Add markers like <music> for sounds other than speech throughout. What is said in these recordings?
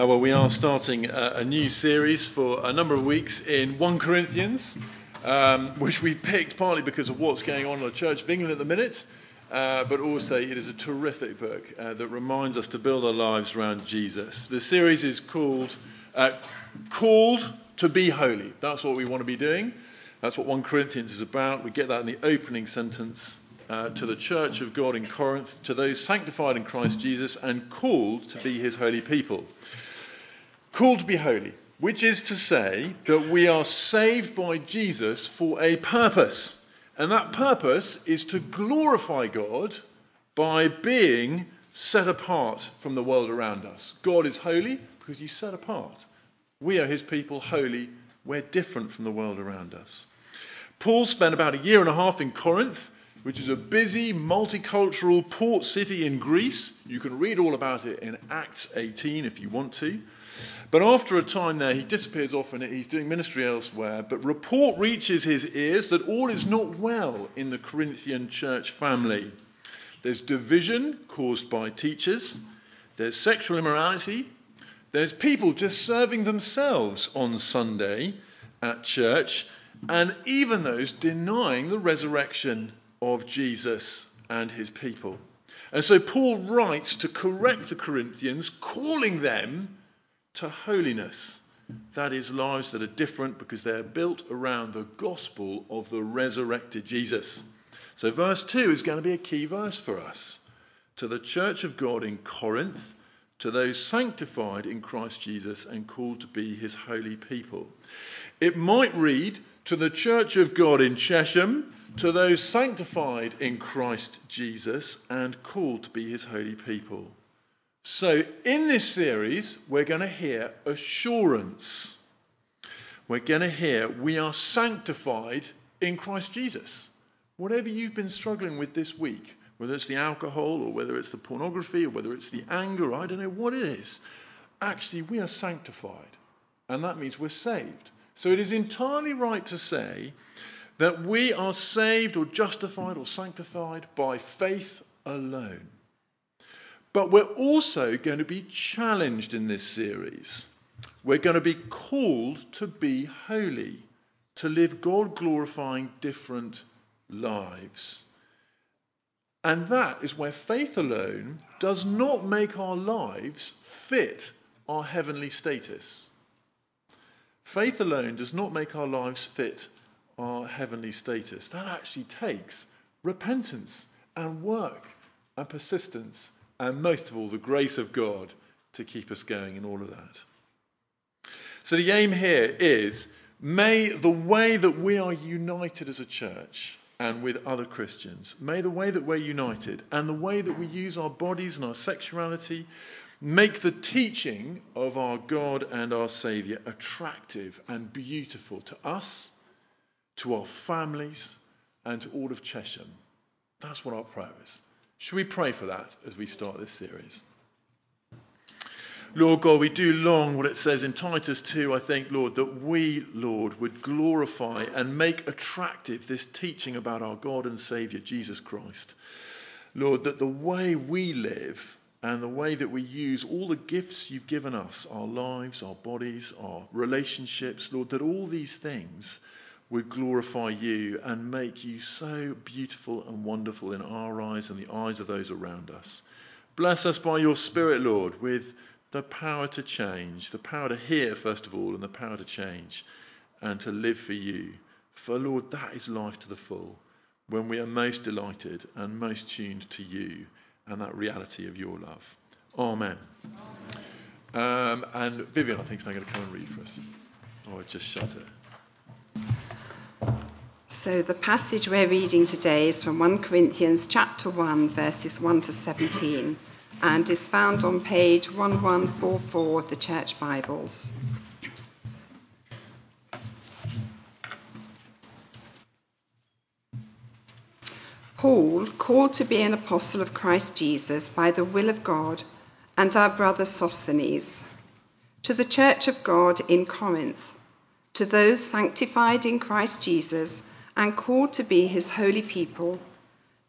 Uh, well, we are starting a, a, new series for a number of weeks in 1 Corinthians, um, which we've picked partly because of what's going on in the Church of England at the minute, uh, but also it is a terrific book uh, that reminds us to build our lives around Jesus. The series is called uh, Called to Be Holy. That's what we want to be doing. That's what 1 Corinthians is about. We get that in the opening sentence uh, to the church of God in Corinth, to those sanctified in Christ Jesus and called to be his holy people. Called to be holy, which is to say that we are saved by Jesus for a purpose. And that purpose is to glorify God by being set apart from the world around us. God is holy because he's set apart. We are his people, holy. We're different from the world around us. Paul spent about a year and a half in Corinth which is a busy multicultural port city in Greece. You can read all about it in Acts 18 if you want to. But after a time there, he disappears off and he's doing ministry elsewhere. But report reaches his ears that all is not well in the Corinthian church family. There's division caused by teachers, there's sexual immorality, there's people just serving themselves on Sunday at church, and even those denying the resurrection of Jesus and his people. And so Paul writes to correct the Corinthians, calling them to holiness. That is, lives that are different because they're built around the gospel of the resurrected Jesus. So, verse 2 is going to be a key verse for us. To the church of God in Corinth, to those sanctified in Christ Jesus and called to be his holy people. It might read, to the church of God in Chesham, to those sanctified in Christ Jesus and called to be his holy people. So, in this series, we're going to hear assurance. We're going to hear we are sanctified in Christ Jesus. Whatever you've been struggling with this week, whether it's the alcohol or whether it's the pornography or whether it's the anger, I don't know what it is, actually, we are sanctified. And that means we're saved. So, it is entirely right to say that we are saved or justified or sanctified by faith alone. But we're also going to be challenged in this series. We're going to be called to be holy, to live God glorifying different lives. And that is where faith alone does not make our lives fit our heavenly status. Faith alone does not make our lives fit our heavenly status. That actually takes repentance and work and persistence and most of all the grace of God to keep us going in all of that. So the aim here is may the way that we are united as a church and with other Christians, may the way that we're united and the way that we use our bodies and our sexuality make the teaching of our God and our Saviour attractive and beautiful to us to our families, and to all of Chesham. That's what our prayer is. Should we pray for that as we start this series? Lord God, we do long what it says in Titus 2, I think, Lord, that we, Lord, would glorify and make attractive this teaching about our God and Saviour, Jesus Christ. Lord, that the way we live and the way that we use all the gifts you've given us, our lives, our bodies, our relationships, Lord, that all these things would glorify you and make you so beautiful and wonderful in our eyes and the eyes of those around us. Bless us by your Spirit, Lord, with the power to change, the power to hear, first of all, and the power to change and to live for you. For, Lord, that is life to the full when we are most delighted and most tuned to you and that reality of your love. Amen. Um, and Vivian, I think, is now going to come and read for us. Oh, I just shut it. So the passage we're reading today is from 1 Corinthians chapter 1 verses 1 to 17 and is found on page 1144 of the church Bibles. Paul, called to be an apostle of Christ Jesus by the will of God, and our brother Sosthenes, to the church of God in Corinth, to those sanctified in Christ Jesus and called to be his holy people,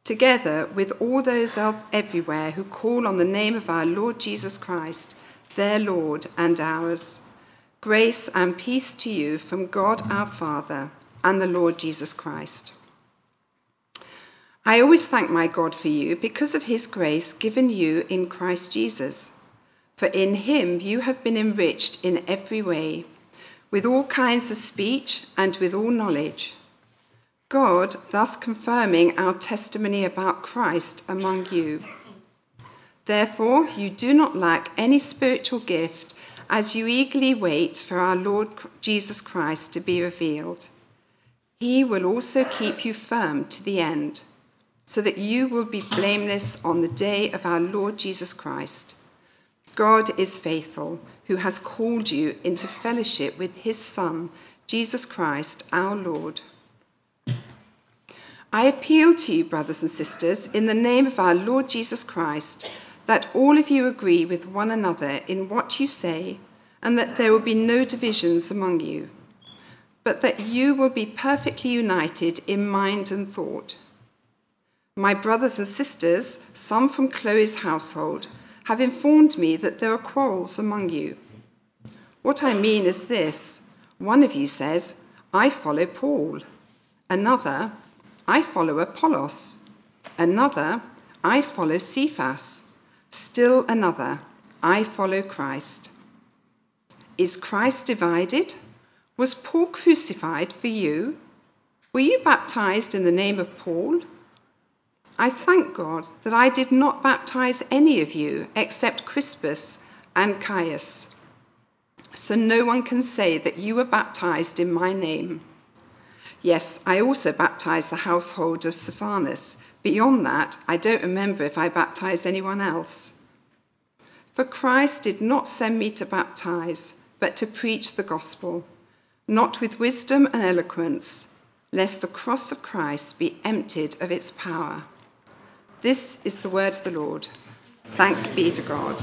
together with all those everywhere who call on the name of our Lord Jesus Christ, their Lord and ours. Grace and peace to you from God our Father and the Lord Jesus Christ. I always thank my God for you because of his grace given you in Christ Jesus. For in him you have been enriched in every way, with all kinds of speech and with all knowledge. God thus confirming our testimony about Christ among you. Therefore, you do not lack any spiritual gift as you eagerly wait for our Lord Jesus Christ to be revealed. He will also keep you firm to the end so that you will be blameless on the day of our Lord Jesus Christ. God is faithful, who has called you into fellowship with his Son, Jesus Christ, our Lord. I appeal to you, brothers and sisters, in the name of our Lord Jesus Christ, that all of you agree with one another in what you say, and that there will be no divisions among you, but that you will be perfectly united in mind and thought. My brothers and sisters, some from Chloe's household, have informed me that there are quarrels among you. What I mean is this one of you says, I follow Paul. Another, I follow Apollos. Another, I follow Cephas. Still another, I follow Christ. Is Christ divided? Was Paul crucified for you? Were you baptized in the name of Paul? I thank God that I did not baptize any of you except Crispus and Gaius. So no one can say that you were baptized in my name. Yes, I also baptized the household of Stephanas. Beyond that, I don't remember if I baptized anyone else. For Christ did not send me to baptize, but to preach the gospel, not with wisdom and eloquence, lest the cross of Christ be emptied of its power. This is the word of the Lord. Thanks be to God.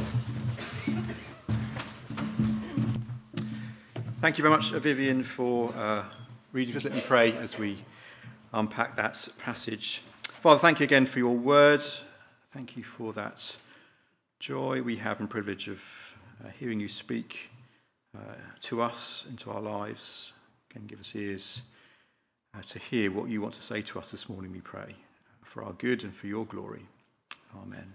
Thank you very much, Vivian, for uh, reading. Just let me pray as we unpack that passage. Father, thank you again for your word. Thank you for that joy we have and privilege of uh, hearing you speak uh, to us, into our lives. Again, give us ears uh, to hear what you want to say to us this morning, we pray for our good and for your glory. Amen.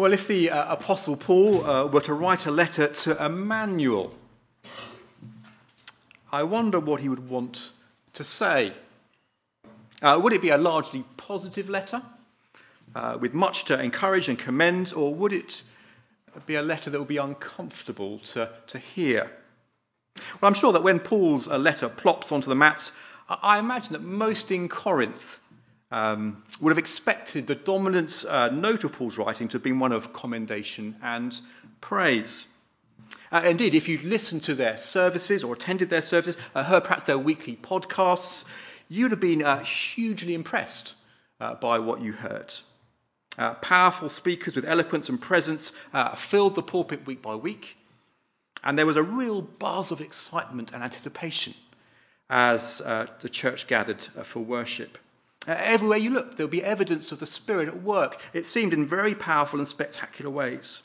Well, if the uh, Apostle Paul uh, were to write a letter to Emmanuel, I wonder what he would want to say. Uh, would it be a largely positive letter uh, with much to encourage and commend, or would it be a letter that would be uncomfortable to, to hear? Well, I'm sure that when Paul's uh, letter plops onto the mat, I imagine that most in Corinth um, would have expected the dominant uh, note of Paul's writing to have been one of commendation and praise. Uh, indeed, if you'd listened to their services or attended their services, uh, heard perhaps their weekly podcasts, you'd have been uh, hugely impressed uh, by what you heard. Uh, powerful speakers with eloquence and presence filled the pulpit week by week. And there was a real buzz of excitement and anticipation as the church gathered for worship. Uh, everywhere you looked, there would be evidence of the Spirit at work. It seemed in very powerful and spectacular ways.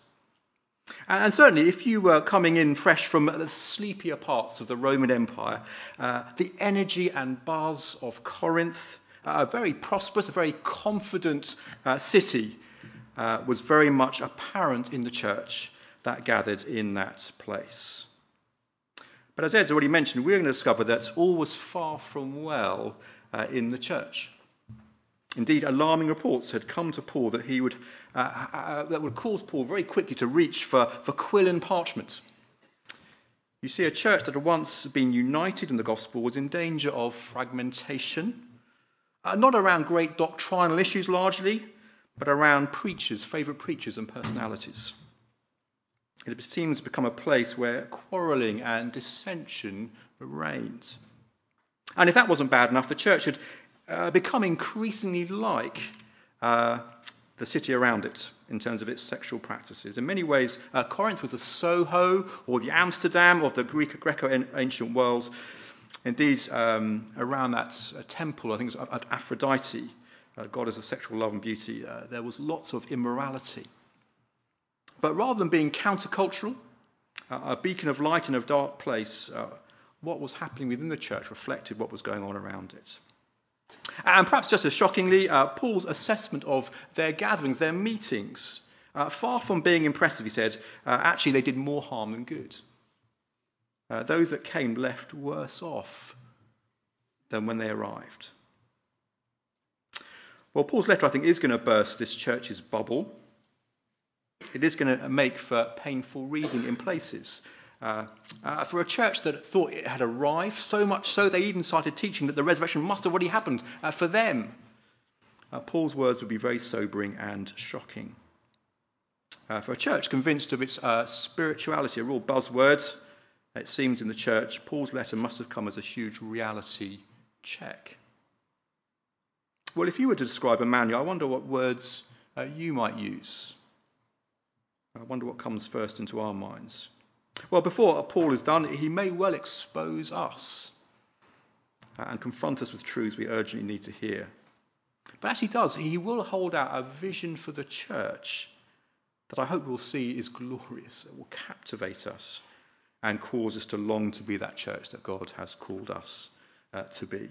And certainly, if you were coming in fresh from the sleepier parts of the Roman Empire, uh, the energy and buzz of Corinth, a very prosperous, a very confident uh, city, uh, was very much apparent in the church that gathered in that place. But as Ed's already mentioned, we're going to discover that all was far from well uh, in the church. Indeed, alarming reports had come to Paul that he would uh, uh, that would cause Paul very quickly to reach for, for quill and parchment. You see, a church that had once been united in the gospel was in danger of fragmentation, uh, not around great doctrinal issues largely, but around preachers, favourite preachers, and personalities. It seems to become a place where quarrelling and dissension reigned. And if that wasn't bad enough, the church had uh, become increasingly like uh, the city around it in terms of its sexual practices. In many ways, uh, Corinth was the Soho or the Amsterdam of the Greek Greco ancient world. Indeed, um, around that uh, temple, I think it was at Aphrodite, uh, goddess of sexual love and beauty, uh, there was lots of immorality. But rather than being countercultural, a beacon of light in a dark place, what was happening within the church reflected what was going on around it. And perhaps just as shockingly, uh, Paul's assessment of their gatherings, their meetings, uh, far from being impressive, he said, uh, actually they did more harm than good. Uh, those that came left worse off than when they arrived. Well, Paul's letter, I think, is going to burst this church's bubble. It is going to make for painful reading in places. Uh, uh, for a church that thought it had arrived, so much so they even started teaching that the resurrection must have already happened uh, for them. Uh, Paul's words would be very sobering and shocking. Uh, for a church convinced of its spirituality, a real buzzword, it seems in the church, Paul's letter must have come as a huge reality check. Well, if you were to describe Emmanuel, I wonder what words you might use. I wonder what comes first into our minds. Well, before Paul is done, he may well expose us and confront us with truths we urgently need to hear. But as he does, he will hold out a vision for the church that I hope we'll see is glorious. It will captivate us and cause us to long to be that church that God has called us uh, to be.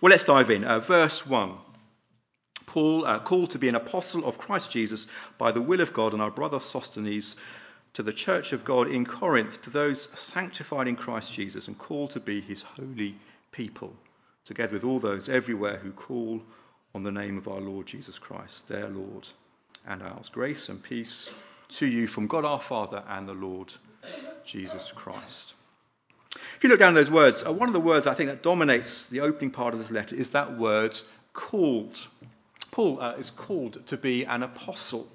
Well, let's dive in. Uh, verse 1. Paul, uh, called to be an apostle of Christ Jesus by the will of God, and our brother Sosthenes to the church of God in Corinth, to those sanctified in Christ Jesus and called to be his holy people, together with all those everywhere who call on the name of our Lord Jesus Christ, their Lord and ours. Grace and peace to you from God our Father and the Lord Jesus Christ. If you look down those words, uh, one of the words I think that dominates the opening part of this letter is that word called. Paul uh, is called to be an apostle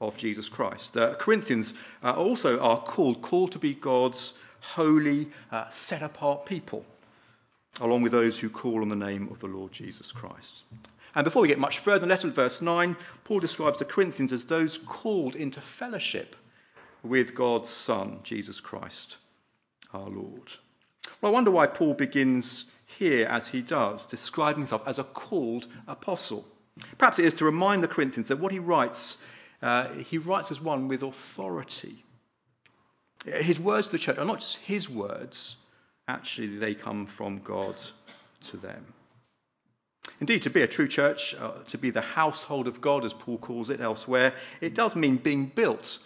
of Jesus Christ. Uh, Corinthians uh, also are called, called to be God's holy, uh, set apart people, along with those who call on the name of the Lord Jesus Christ. And before we get much further, letter verse 9, Paul describes the Corinthians as those called into fellowship with God's Son, Jesus Christ, our Lord. Well, I wonder why Paul begins here as he does, describing himself as a called apostle. Perhaps it is to remind the Corinthians that what he writes uh, he writes as one with authority. His words to the church are not just his words, actually, they come from God to them. Indeed, to be a true church, uh, to be the household of God, as Paul calls it elsewhere, it does mean being built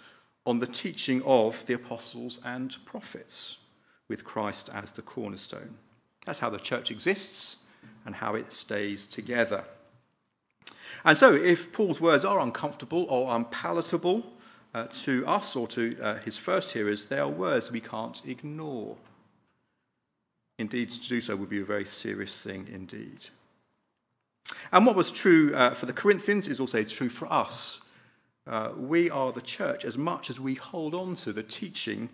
on the teaching of the apostles and prophets, with Christ as the cornerstone. That's how the church exists and how it stays together. And so, if Paul's words are uncomfortable or unpalatable uh, to us or to uh, his first hearers, they are words we can't ignore. Indeed, to do so would be a very serious thing indeed. And what was true uh, for the Corinthians is also true for us. Uh, we are the church as much as we hold on to the teaching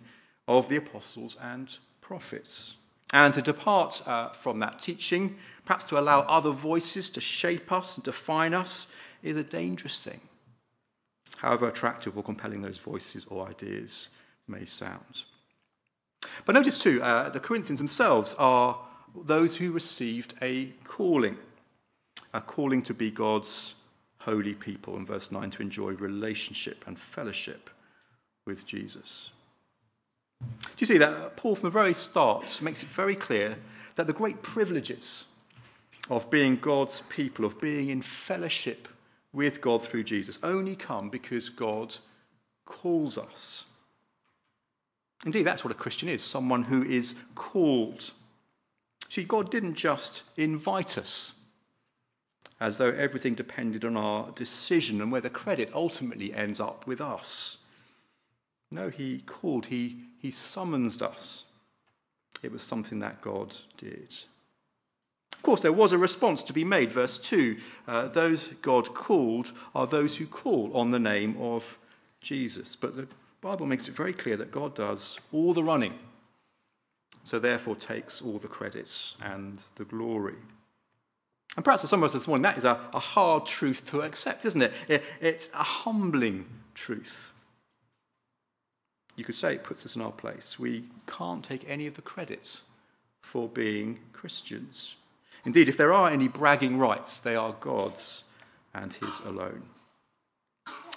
of the apostles and prophets. And to depart uh, from that teaching, perhaps to allow other voices to shape us and define us, is a dangerous thing, however attractive or compelling those voices or ideas may sound. But notice too, uh, the Corinthians themselves are those who received a calling, a calling to be God's holy people, in verse 9, to enjoy relationship and fellowship with Jesus. Do you see that? Paul, from the very start, makes it very clear that the great privileges of being God's people, of being in fellowship with God through Jesus, only come because God calls us. Indeed, that's what a Christian is someone who is called. See, God didn't just invite us as though everything depended on our decision and where the credit ultimately ends up with us. No, he called, he, he summoned us. It was something that God did. Of course, there was a response to be made. Verse 2 uh, Those God called are those who call on the name of Jesus. But the Bible makes it very clear that God does all the running, so therefore takes all the credits and the glory. And perhaps for some of us this morning, that is a, a hard truth to accept, isn't it? it? It's a humbling truth. You could say it puts us in our place. We can't take any of the credits for being Christians. Indeed, if there are any bragging rights, they are God's and His alone.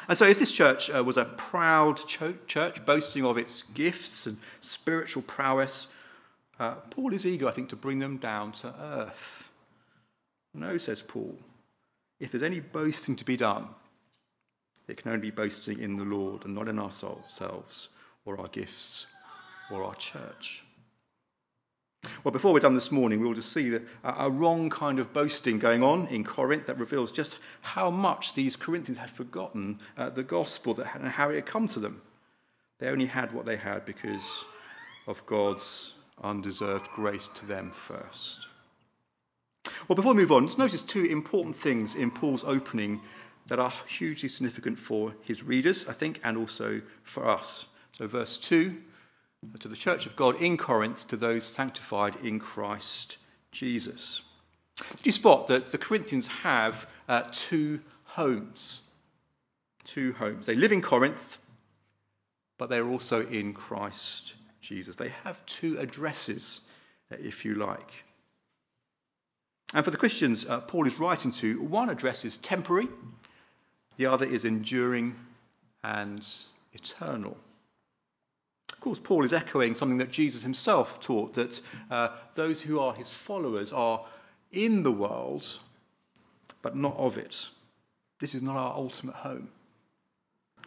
And so, if this church uh, was a proud cho- church boasting of its gifts and spiritual prowess, uh, Paul is eager, I think, to bring them down to earth. No, says Paul. If there's any boasting to be done, it can only be boasting in the Lord and not in ourselves or our gifts or our church. Well, before we're done this morning, we'll just see that a wrong kind of boasting going on in Corinth that reveals just how much these Corinthians had forgotten uh, the gospel that, and how it had come to them. They only had what they had because of God's undeserved grace to them first. Well, before we move on, let's notice two important things in Paul's opening that are hugely significant for his readers, I think, and also for us. So, verse 2 to the church of God in Corinth, to those sanctified in Christ Jesus. Did you spot that the Corinthians have uh, two homes? Two homes. They live in Corinth, but they're also in Christ Jesus. They have two addresses, uh, if you like. And for the Christians uh, Paul is writing to, one address is temporary, the other is enduring and eternal. Course, Paul is echoing something that Jesus himself taught that uh, those who are his followers are in the world, but not of it. This is not our ultimate home.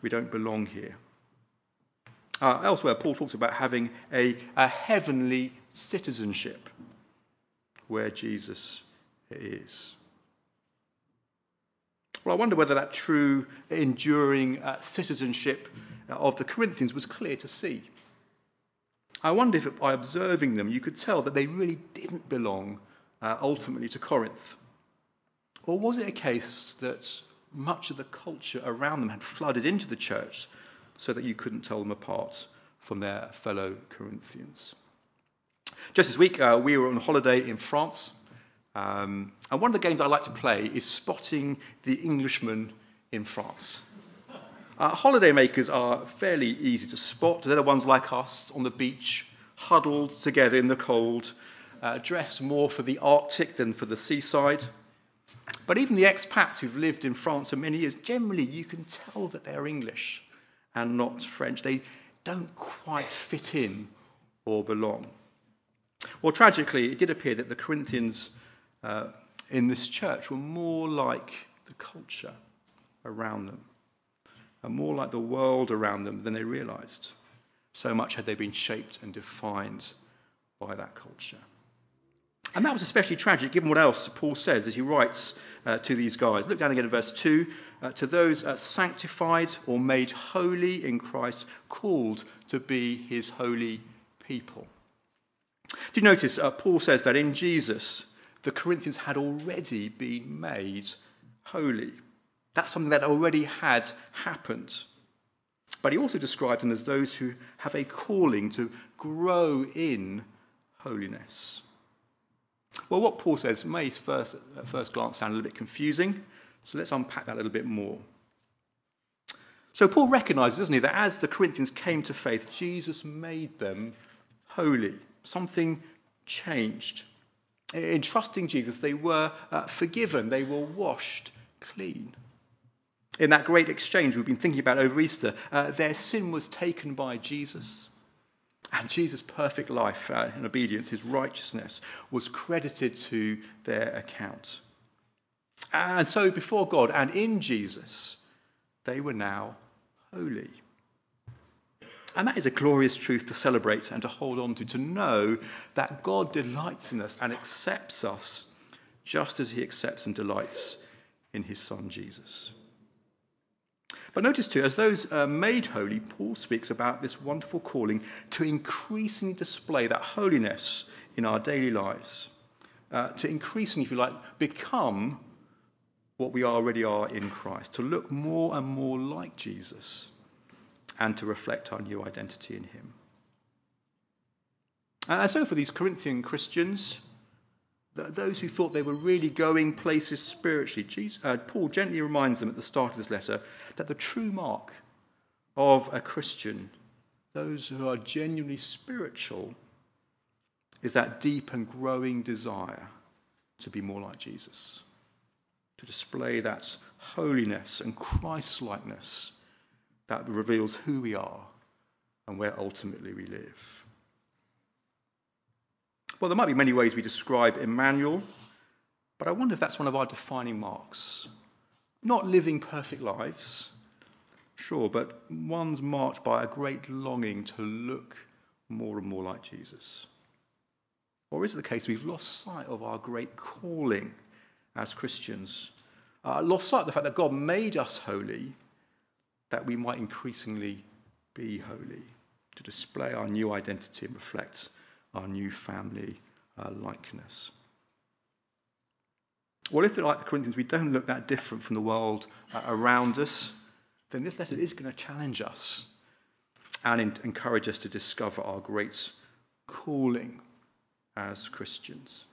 We don't belong here. Uh, elsewhere, Paul talks about having a, a heavenly citizenship where Jesus is. Well, I wonder whether that true, enduring uh, citizenship of the Corinthians was clear to see. I wonder if by observing them you could tell that they really didn't belong uh, ultimately to Corinth. Or was it a case that much of the culture around them had flooded into the church so that you couldn't tell them apart from their fellow Corinthians? Just this week, uh, we were on holiday in France. Um, and one of the games I like to play is spotting the Englishman in France. Uh, holidaymakers are fairly easy to spot. They're the ones like us on the beach, huddled together in the cold, uh, dressed more for the Arctic than for the seaside. But even the expats who've lived in France for many years, generally you can tell that they're English and not French. They don't quite fit in or belong. Well, tragically, it did appear that the Corinthians uh, in this church were more like the culture around them and more like the world around them than they realized. So much had they been shaped and defined by that culture. And that was especially tragic given what else Paul says as he writes uh, to these guys. Look down again at verse 2. Uh, to those uh, sanctified or made holy in Christ, called to be his holy people. Do you notice uh, Paul says that in Jesus, the Corinthians had already been made holy. That's something that already had happened. But he also describes them as those who have a calling to grow in holiness. Well, what Paul says may first, at first glance sound a little bit confusing, so let's unpack that a little bit more. So Paul recognizes, doesn't he, that as the Corinthians came to faith, Jesus made them holy. Something changed. In trusting Jesus, they were uh, forgiven, they were washed clean. In that great exchange we've been thinking about over Easter, uh, their sin was taken by Jesus. And Jesus' perfect life uh, and obedience, his righteousness, was credited to their account. And so before God and in Jesus, they were now holy. And that is a glorious truth to celebrate and to hold on to, to know that God delights in us and accepts us just as he accepts and delights in his Son Jesus. But notice too, as those uh, made holy, Paul speaks about this wonderful calling to increasingly display that holiness in our daily lives, uh, to increasingly, if you like, become what we already are in Christ, to look more and more like Jesus, and to reflect our new identity in Him. And so for these Corinthian Christians, those who thought they were really going places spiritually, Jesus, uh, Paul gently reminds them at the start of this letter that the true mark of a Christian, those who are genuinely spiritual, is that deep and growing desire to be more like Jesus, to display that holiness and Christ-likeness that reveals who we are and where ultimately we live. Well, there might be many ways we describe Emmanuel, but I wonder if that's one of our defining marks. Not living perfect lives, sure, but one's marked by a great longing to look more and more like Jesus. Or is it the case we've lost sight of our great calling as Christians? Uh, lost sight of the fact that God made us holy, that we might increasingly be holy, to display our new identity and reflect our new family uh, likeness. Well, if, like the Corinthians, we don't look that different from the world uh, around us, then this letter is going to challenge us and in- encourage us to discover our great calling as Christians.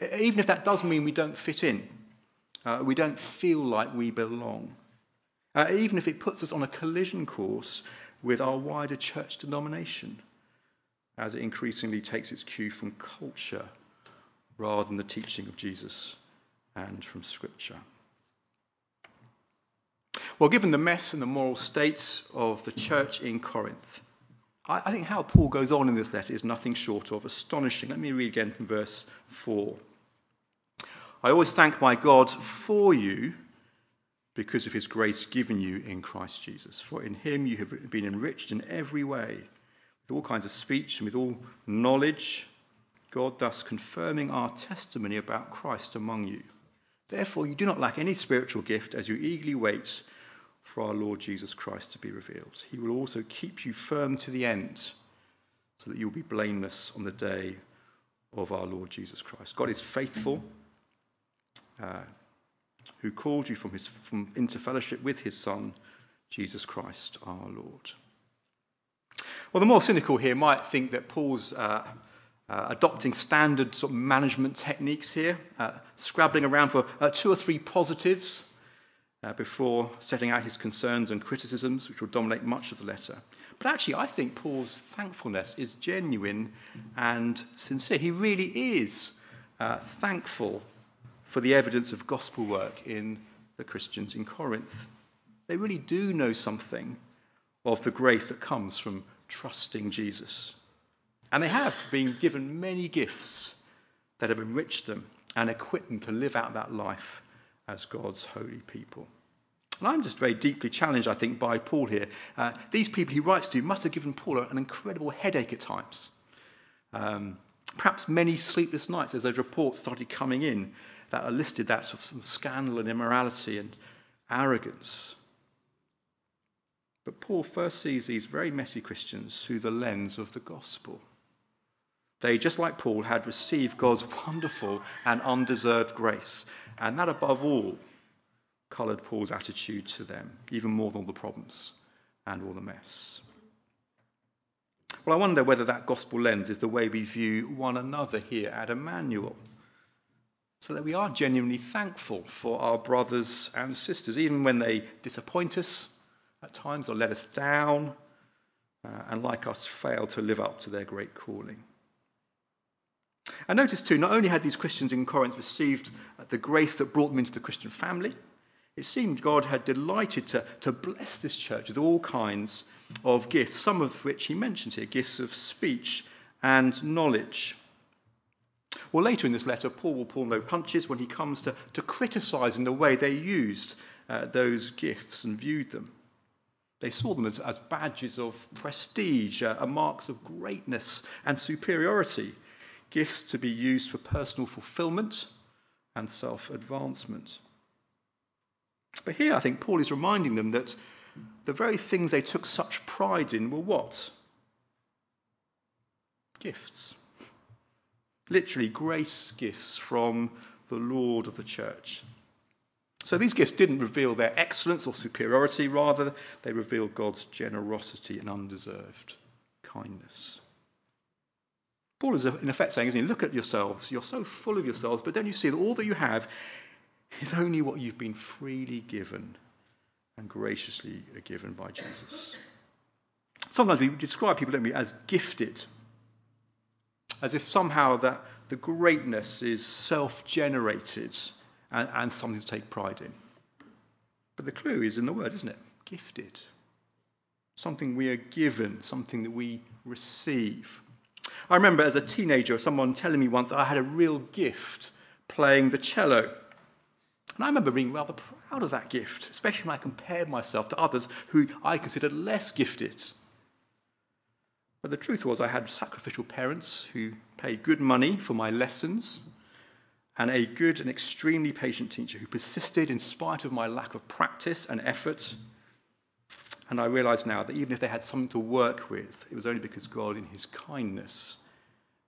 Even if that does mean we don't fit in, uh, we don't feel like we belong, uh, even if it puts us on a collision course with our wider church denomination, as it increasingly takes its cue from culture rather than the teaching of Jesus and from Scripture. Well, given the mess and the moral states of the church in Corinth, I, think how Paul goes on in this letter is nothing short of astonishing. Let me read again from verse 4. I always thank my God for you because of his grace given you in Christ Jesus. For in him you have been enriched in every way, with all kinds of speech and with all knowledge, God thus confirming our testimony about Christ among you. Therefore, you do not lack any spiritual gift as you eagerly wait for our Lord Jesus Christ to be revealed. He will also keep you firm to the end, so that you will be blameless on the day of our Lord Jesus Christ. God is faithful, uh, who called you from his, from, into fellowship with his Son, Jesus Christ our Lord. Well, the more cynical here might think that Paul's uh, uh, adopting standard sort of management techniques here, uh, scrabbling around for uh, two or three positives uh, before setting out his concerns and criticisms, which will dominate much of the letter. But actually, I think Paul's thankfulness is genuine and sincere. He really is uh, thankful for the evidence of gospel work in the Christians in Corinth. They really do know something of the grace that comes from trusting Jesus. And they have been given many gifts that have enriched them and equipped them to live out that life as God's holy people. And I'm just very deeply challenged, I think, by Paul here. Uh, these people he writes to must have given Paul an incredible headache at times. Um, perhaps many sleepless nights as those reports started coming in that listed that sort of scandal and immorality and arrogance. But Paul first sees these very messy Christians through the lens of the gospel. They, just like Paul, had received God's wonderful and undeserved grace. And that, above all, coloured Paul's attitude to them, even more than all the problems and all the mess. Well, I wonder whether that gospel lens is the way we view one another here at Emmanuel. So that we are genuinely thankful for our brothers and sisters, even when they disappoint us at times or let us down, uh, and like us, fail to live up to their great calling. And notice too, not only had these Christians in Corinth received the grace that brought them into the Christian family, it seemed God had delighted to, to bless this church with all kinds of gifts, some of which he mentions here gifts of speech and knowledge. Well, later in this letter, Paul will pull no punches when he comes to, to criticizing the way they used uh, those gifts and viewed them. They saw them as, as badges of prestige, uh, marks of greatness and superiority, gifts to be used for personal fulfillment and self advancement. But here I think Paul is reminding them that the very things they took such pride in were what? Gifts. Literally, grace gifts from the Lord of the church. So these gifts didn't reveal their excellence or superiority, rather, they revealed God's generosity and undeserved kindness. Paul is in effect saying, isn't he, look at yourselves. You're so full of yourselves, but then you see that all that you have is only what you've been freely given and graciously given by Jesus. Sometimes we describe people, don't we, as gifted, as if somehow that the greatness is self generated and, and something to take pride in. But the clue is in the word, isn't it? Gifted. Something we are given, something that we receive. I remember as a teenager someone telling me once I had a real gift playing the cello. And I remember being rather proud of that gift, especially when I compared myself to others who I considered less gifted. But the truth was, I had sacrificial parents who paid good money for my lessons, and a good and extremely patient teacher who persisted in spite of my lack of practice and effort. And I realize now that even if they had something to work with, it was only because God, in his kindness,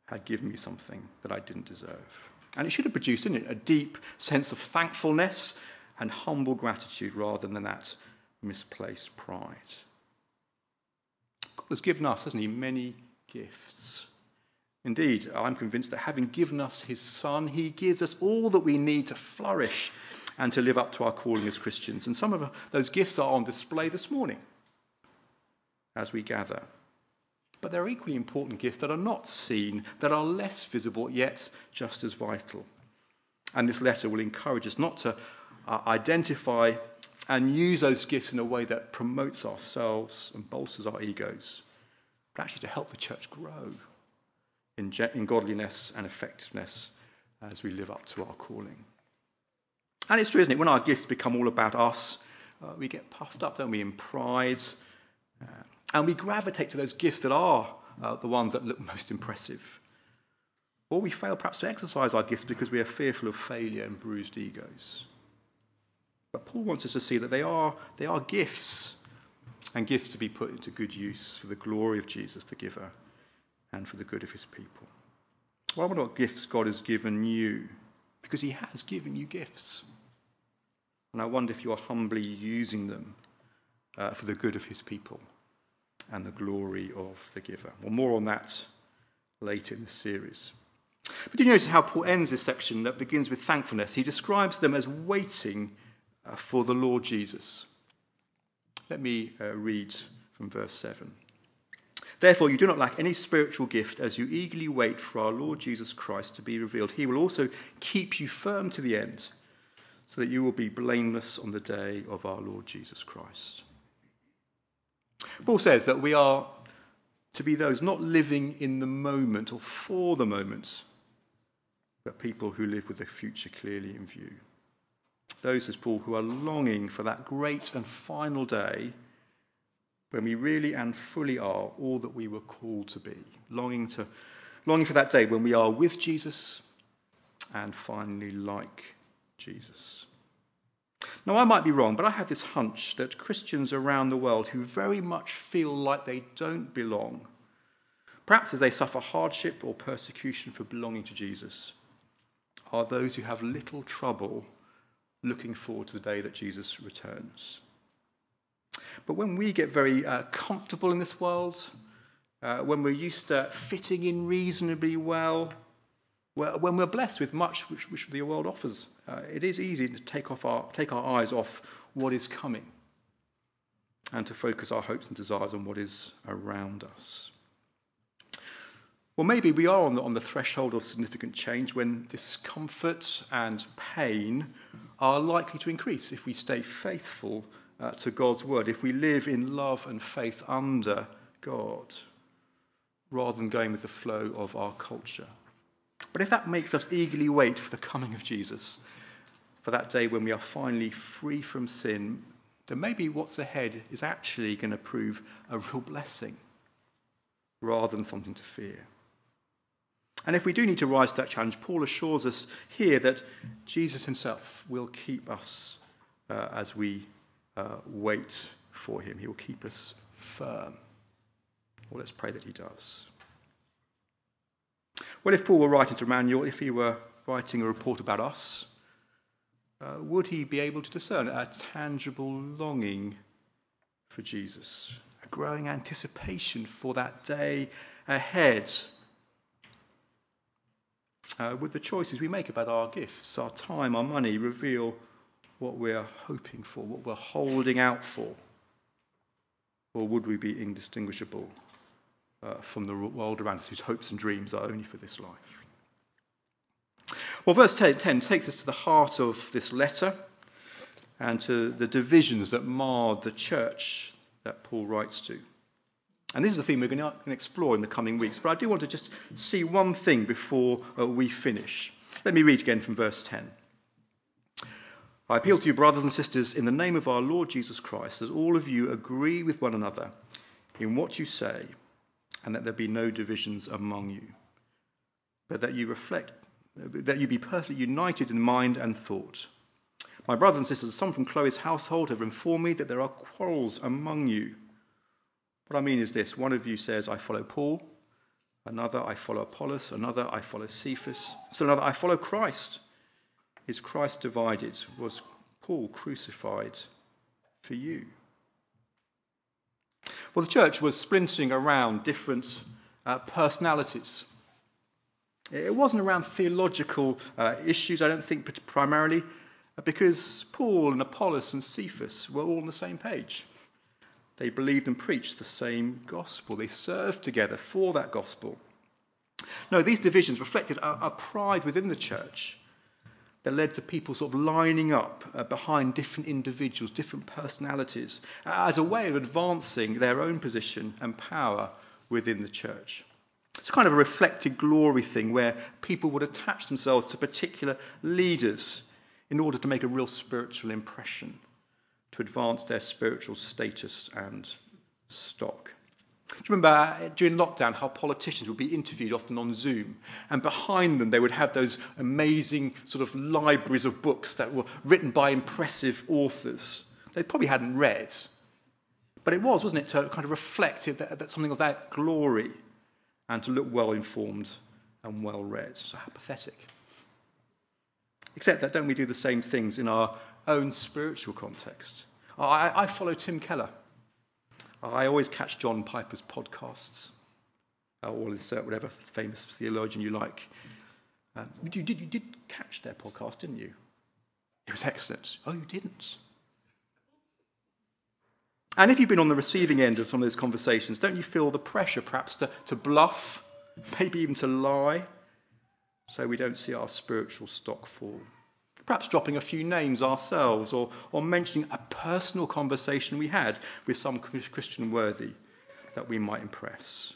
had given me something that I didn't deserve. And it should have produced in it a deep sense of thankfulness and humble gratitude rather than that misplaced pride. God has given us, hasn't He, many gifts. Indeed, I'm convinced that having given us His Son, He gives us all that we need to flourish and to live up to our calling as Christians. And some of those gifts are on display this morning as we gather. But there are equally important gifts that are not seen, that are less visible, yet just as vital. And this letter will encourage us not to uh, identify and use those gifts in a way that promotes ourselves and bolsters our egos, but actually to help the church grow in, in godliness and effectiveness as we live up to our calling. And it's true, isn't it? When our gifts become all about us, uh, we get puffed up, don't we, in pride, uh, and we gravitate to those gifts that are uh, the ones that look most impressive. Or we fail perhaps to exercise our gifts because we are fearful of failure and bruised egos. But Paul wants us to see that they are, they are gifts, and gifts to be put into good use for the glory of Jesus, the giver, and for the good of his people. Well, what gifts God has given you, because he has given you gifts. And I wonder if you are humbly using them uh, for the good of his people and the glory of the giver. Well, more on that later in the series. But do you notice how Paul ends this section that begins with thankfulness? He describes them as waiting uh, for the Lord Jesus. Let me uh, read from verse 7. Therefore, you do not lack any spiritual gift as you eagerly wait for our Lord Jesus Christ to be revealed. He will also keep you firm to the end, so that you will be blameless on the day of our Lord Jesus Christ. Paul says that we are to be those not living in the moment or for the moment, but people who live with the future clearly in view. Those, as Paul, who are longing for that great and final day when we really and fully are all that we were called to be, longing to longing for that day when we are with Jesus and finally like Jesus. Now, I might be wrong, but I have this hunch that Christians around the world who very much feel like they don't belong, perhaps as they suffer hardship or persecution for belonging to Jesus, are those who have little trouble looking forward to the day that Jesus returns. But when we get very uh, comfortable in this world, uh, when we're used to fitting in reasonably well, when we're blessed with much which, which the world offers, uh, it is easy to take, off our, take our eyes off what is coming and to focus our hopes and desires on what is around us. Well, maybe we are on the, on the threshold of significant change when discomfort and pain are likely to increase if we stay faithful uh, to God's word, if we live in love and faith under God, rather than going with the flow of our culture. But if that makes us eagerly wait for the coming of Jesus, for that day when we are finally free from sin, then maybe what's ahead is actually going to prove a real blessing rather than something to fear. And if we do need to rise to that challenge, Paul assures us here that Jesus himself will keep us uh, as we uh, wait for him. He will keep us firm. Well, let's pray that he does. Well, if Paul were writing to Emmanuel, if he were writing a report about us, uh, would he be able to discern a tangible longing for Jesus, a growing anticipation for that day ahead? Uh, would the choices we make about our gifts, our time, our money reveal what we're hoping for, what we're holding out for? Or would we be indistinguishable uh, from the world around us whose hopes and dreams are only for this life? Well, verse 10, 10 takes us to the heart of this letter and to the divisions that marred the church that Paul writes to. And this is a theme we're going to explore in the coming weeks. But I do want to just see one thing before uh, we finish. Let me read again from verse 10. I appeal to you, brothers and sisters, in the name of our Lord Jesus Christ, that all of you agree with one another in what you say, and that there be no divisions among you, but that you reflect, that you be perfectly united in mind and thought. My brothers and sisters, some from Chloe's household have informed me that there are quarrels among you. What I mean is this one of you says, I follow Paul, another, I follow Apollos, another, I follow Cephas, still another, I follow Christ. Is Christ divided? Was Paul crucified for you? Well, the church was splintering around different uh, personalities. It wasn't around theological uh, issues, I don't think, primarily, because Paul and Apollos and Cephas were all on the same page. They believed and preached the same gospel. They served together for that gospel. No, these divisions reflected a, a pride within the church that led to people sort of lining up uh, behind different individuals, different personalities, as a way of advancing their own position and power within the church. It's kind of a reflected glory thing where people would attach themselves to particular leaders in order to make a real spiritual impression to advance their spiritual status and stock. Do you remember during lockdown how politicians would be interviewed often on Zoom, and behind them they would have those amazing sort of libraries of books that were written by impressive authors they probably hadn't read. But it was, wasn't it, to kind of reflect that, that something of that glory and to look well informed and well read. So how pathetic. Except that don't we do the same things in our own spiritual context? I, I follow Tim Keller. I always catch John Piper's podcasts, uh, or insert whatever famous theologian you like. Um, you, did, you did catch their podcast, didn't you? It was excellent. Oh, you didn't? And if you've been on the receiving end of some of those conversations, don't you feel the pressure perhaps to, to bluff, maybe even to lie? so we don't see our spiritual stock fall. Perhaps dropping a few names ourselves or, or mentioning a personal conversation we had with some Christian worthy that we might impress.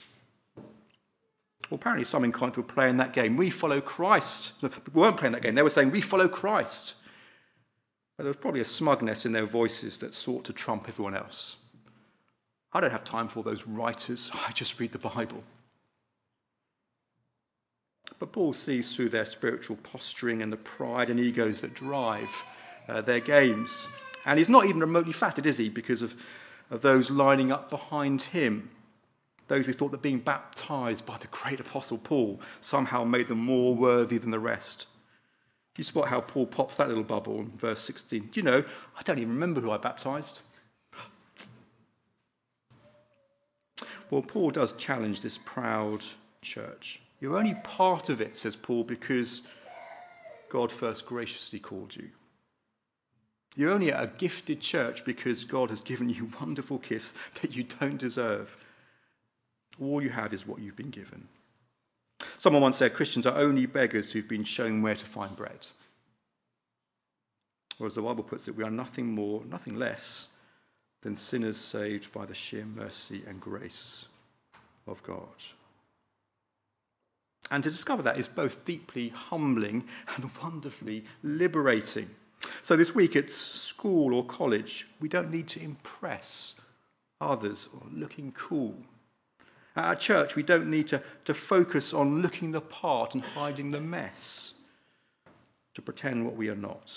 Well, apparently, some in Corinth were playing that game. We follow Christ. We weren't playing that game, they were saying, We follow Christ. But there was probably a smugness in their voices that sought to trump everyone else. I don't have time for those writers. <laughs> I just read the Bible. But Paul sees through their spiritual posturing and the pride and egos that drive uh, their games. And he's not even remotely flattered, is he, because of, of those lining up behind him. Those who thought that being baptized by the great apostle Paul somehow made them more worthy than the rest. Do you spot how Paul pops that little bubble in verse 16? Do you know, I don't even remember who I baptized. Well, Paul does challenge this proud church. You're only part of it, says Paul, because God first graciously called you. You're only a gifted church because God has given you <laughs> wonderful gifts that you don't deserve. All you have is what you've been given. Someone once said Christians are only beggars who've been shown where to find bread. Or as the Bible puts it, we are nothing more, nothing less than sinners saved by the sheer mercy and grace of God. And to discover that is both deeply humbling and <laughs> wonderfully liberating. So, this week at school or college, we don't need to impress others or looking cool. At church, we don't need to, to focus on looking the part and hiding the mess, to pretend what we are not.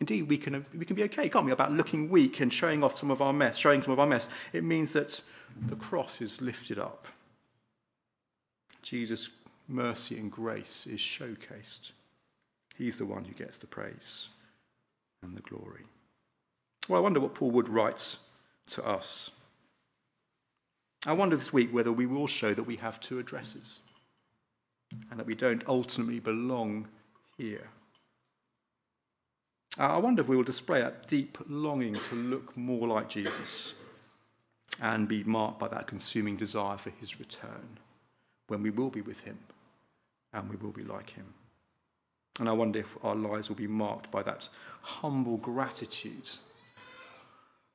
Indeed, we can, we can be okay, can't we, about looking weak and showing off some of our mess, showing some of our mess. It means that the cross is lifted up Jesus' mercy and grace is showcased. He's the one who gets the praise and the glory. Well, I wonder what Paul Wood writes to us. I wonder this week whether we will show that we have two addresses and that we don't ultimately belong here. Uh, I wonder if we will display that deep longing to look more like Jesus and be marked by that consuming desire for his return when we will be with him and we will be like him. And I wonder if our lives will be marked by that humble gratitude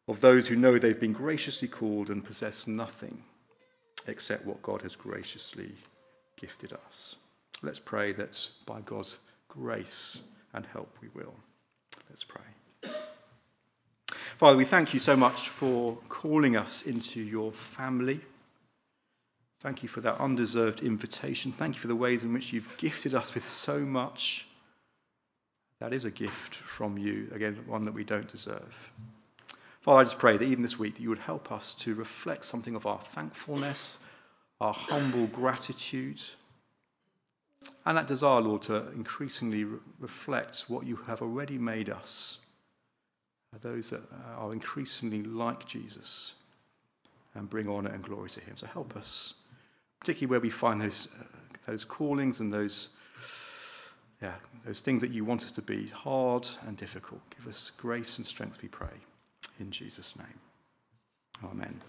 of those who know they've been graciously called and possess nothing except what God has graciously gifted us. Let's pray that by God's grace and help we will. Let's pray. Father, we thank you so much for calling us into your family. Thank you for that undeserved invitation. Thank you for the ways in which you've gifted us with so much. That is a gift from you, again, one that we don't deserve. Father, I just pray that even this week that you would help us to reflect something of our thankfulness, our humble gratitude, and that desire, Lord, to increasingly re- reflect what you have already made us, those that are increasingly like Jesus, and bring honour and glory to him. So help us, particularly where we find those, uh, those callings and those, yeah, those things that you want us to be hard and difficult. Give us grace and strength, we pray. In Jesus' name. Amen.